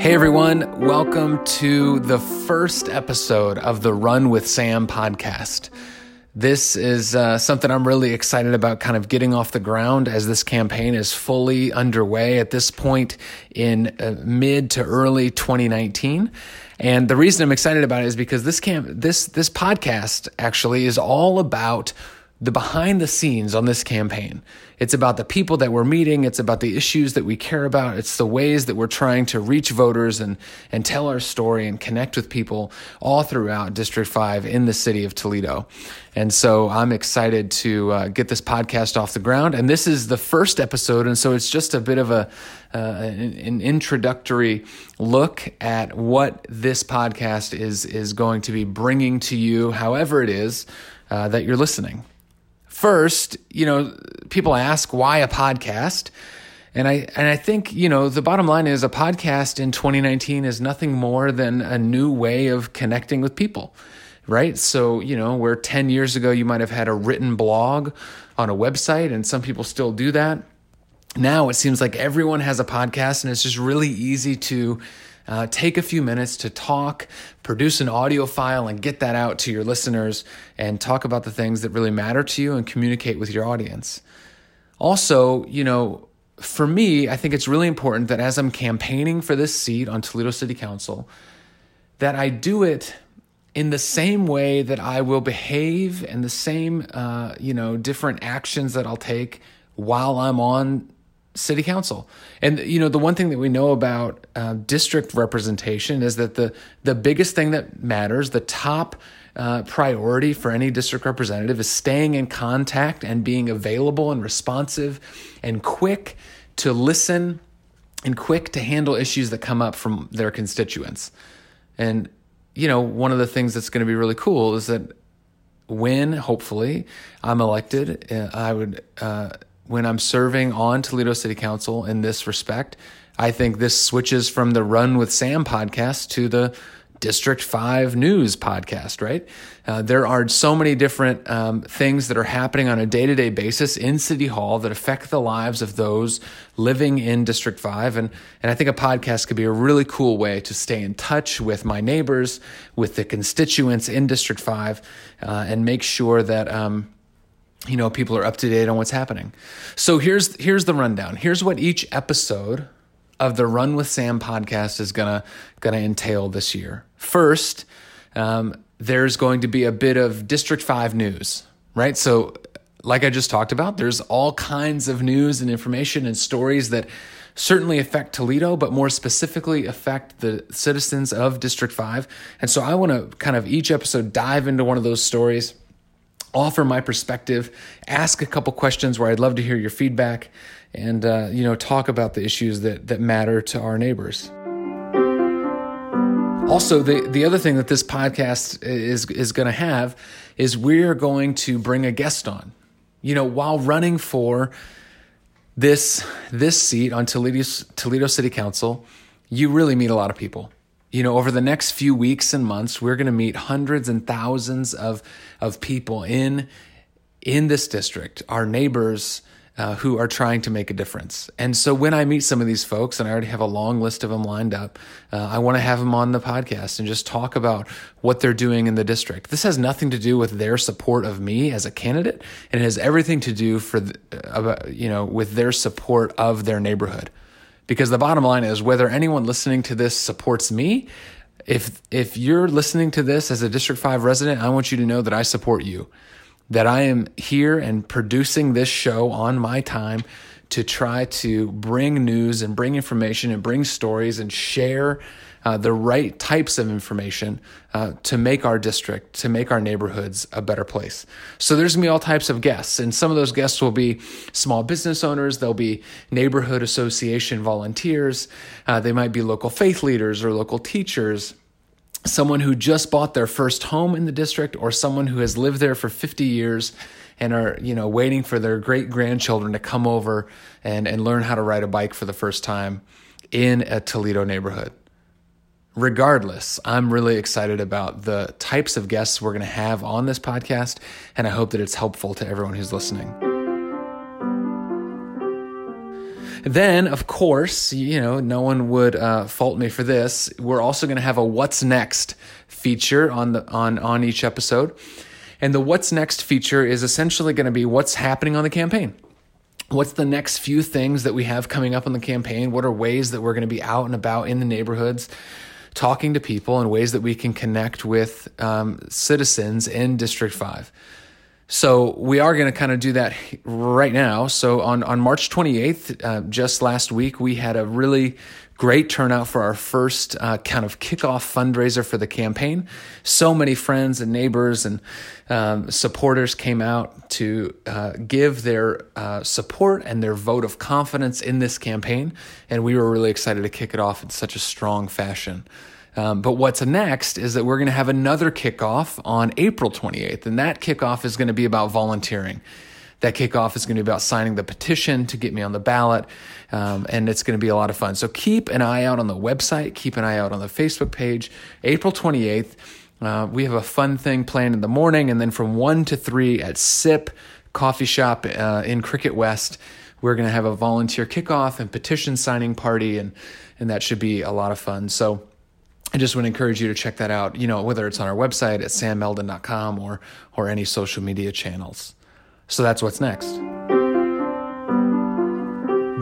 Hey everyone, welcome to the first episode of the Run with Sam podcast. This is uh, something I'm really excited about kind of getting off the ground as this campaign is fully underway at this point in uh, mid to early 2019. And the reason I'm excited about it is because this camp, this, this podcast actually is all about the behind the scenes on this campaign. It's about the people that we're meeting. It's about the issues that we care about. It's the ways that we're trying to reach voters and, and tell our story and connect with people all throughout District 5 in the city of Toledo. And so I'm excited to uh, get this podcast off the ground. And this is the first episode. And so it's just a bit of a, uh, an, an introductory look at what this podcast is, is going to be bringing to you, however it is uh, that you're listening. First, you know, people ask why a podcast? And I and I think, you know, the bottom line is a podcast in 2019 is nothing more than a new way of connecting with people. Right? So, you know, where 10 years ago you might have had a written blog on a website and some people still do that. Now it seems like everyone has a podcast and it's just really easy to uh, take a few minutes to talk, produce an audio file, and get that out to your listeners and talk about the things that really matter to you and communicate with your audience. Also, you know, for me, I think it's really important that as I'm campaigning for this seat on Toledo City Council, that I do it in the same way that I will behave and the same, uh, you know, different actions that I'll take while I'm on city council. And you know, the one thing that we know about uh, district representation is that the the biggest thing that matters, the top uh, priority for any district representative, is staying in contact and being available and responsive and quick to listen and quick to handle issues that come up from their constituents. And you know, one of the things that's going to be really cool is that when hopefully I'm elected, uh, I would uh, when I'm serving on Toledo City Council in this respect. I think this switches from the Run with Sam podcast to the District 5 News podcast, right? Uh, there are so many different um, things that are happening on a day to day basis in City Hall that affect the lives of those living in District 5. And, and I think a podcast could be a really cool way to stay in touch with my neighbors, with the constituents in District 5, uh, and make sure that. Um, you know people are up to date on what's happening. So here's here's the rundown. Here's what each episode of the run with sam podcast is gonna gonna entail this year. First um, there's going to be a bit of district 5 news right? So like i just talked about there's all kinds of news and information and stories that certainly affect Toledo, but more specifically affect the citizens of District 5. And so I want to kind of each episode dive into one of those stories offer my perspective, ask a couple questions where I'd love to hear your feedback, and uh, you know talk about the issues that that matter to our neighbors. Also, the the other thing that this podcast is is going to have is we're going to bring a guest on. You know, while running for this this seat on Toledo Toledo City Council, you really meet a lot of people you know, over the next few weeks and months, we're going to meet hundreds and thousands of of people in in this district, our neighbors uh, who are trying to make a difference. And so when I meet some of these folks, and I already have a long list of them lined up, uh, I want to have them on the podcast and just talk about what they're doing in the district. This has nothing to do with their support of me as a candidate, and it has everything to do for the, uh, you know with their support of their neighborhood. Because the bottom line is whether anyone listening to this supports me, if if you're listening to this as a District 5 resident, I want you to know that I support you. That I am here and producing this show on my time to try to bring news and bring information and bring stories and share uh, the right types of information uh, to make our district, to make our neighborhoods a better place. So there's gonna be all types of guests, and some of those guests will be small business owners, they'll be neighborhood association volunteers, uh, they might be local faith leaders or local teachers. Someone who just bought their first home in the district, or someone who has lived there for 50 years and are you know waiting for their great grandchildren to come over and and learn how to ride a bike for the first time in a Toledo neighborhood regardless, I'm really excited about the types of guests we're going to have on this podcast, and I hope that it's helpful to everyone who's listening. Then, of course, you know, no one would uh, fault me for this. We're also going to have a "What's Next" feature on the on on each episode, and the "What's Next" feature is essentially going to be what's happening on the campaign. What's the next few things that we have coming up on the campaign? What are ways that we're going to be out and about in the neighborhoods? Talking to people and ways that we can connect with um, citizens in District 5. So we are going to kind of do that right now. So on, on March 28th, uh, just last week, we had a really great turnout for our first uh, kind of kickoff fundraiser for the campaign. So many friends and neighbors and um, supporters came out to uh, give their uh, support and their vote of confidence in this campaign. And we were really excited to kick it off in such a strong fashion. Um, but what's next is that we're going to have another kickoff on April 28th, and that kickoff is going to be about volunteering. That kickoff is going to be about signing the petition to get me on the ballot, um, and it's going to be a lot of fun. So keep an eye out on the website, keep an eye out on the Facebook page. April 28th, uh, we have a fun thing planned in the morning, and then from 1 to 3 at SIP Coffee Shop uh, in Cricket West, we're going to have a volunteer kickoff and petition signing party, and, and that should be a lot of fun. So I just would encourage you to check that out, you know, whether it's on our website at sammelden.com or or any social media channels. So that's what's next.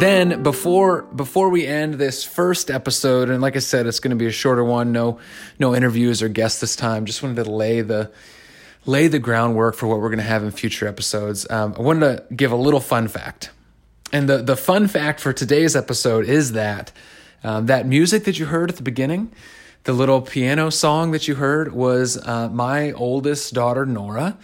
Then before before we end this first episode, and like I said, it's going to be a shorter one, no no interviews or guests this time. Just wanted to lay the lay the groundwork for what we're going to have in future episodes. Um, I wanted to give a little fun fact, and the the fun fact for today's episode is that um, that music that you heard at the beginning the little piano song that you heard was uh, my oldest daughter, Nora,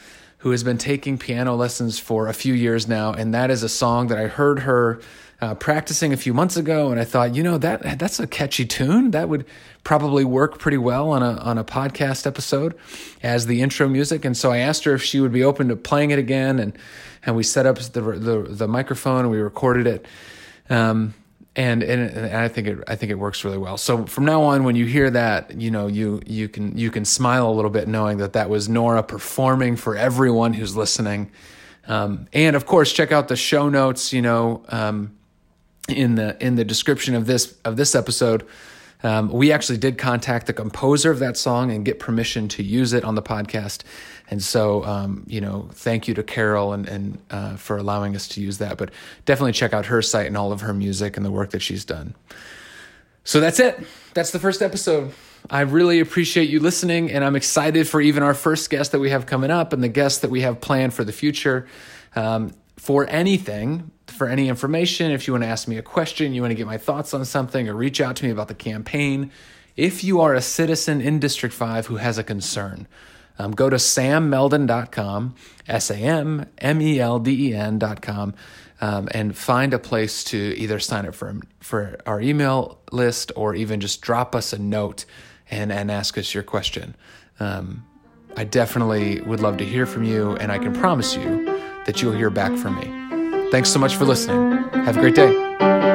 who has been taking piano lessons for a few years now. And that is a song that I heard her uh, practicing a few months ago. And I thought, you know, that that's a catchy tune. That would probably work pretty well on a, on a podcast episode as the intro music. And so I asked her if she would be open to playing it again. And, and we set up the, the, the microphone and we recorded it. Um, and, and and I think it I think it works really well. So from now on, when you hear that, you know you you can you can smile a little bit knowing that that was Nora performing for everyone who's listening. Um, and of course, check out the show notes. You know, um, in the in the description of this of this episode, um, we actually did contact the composer of that song and get permission to use it on the podcast. And so, um, you know, thank you to Carol and, and uh, for allowing us to use that. But definitely check out her site and all of her music and the work that she's done. So that's it. That's the first episode. I really appreciate you listening, and I'm excited for even our first guest that we have coming up and the guests that we have planned for the future. Um, for anything, for any information, if you want to ask me a question, you want to get my thoughts on something, or reach out to me about the campaign, if you are a citizen in District 5 who has a concern, um, go to sammelden.com, S A M M E L D E N.com, um, and find a place to either sign up for, for our email list or even just drop us a note and, and ask us your question. Um, I definitely would love to hear from you, and I can promise you that you'll hear back from me. Thanks so much for listening. Have a great day.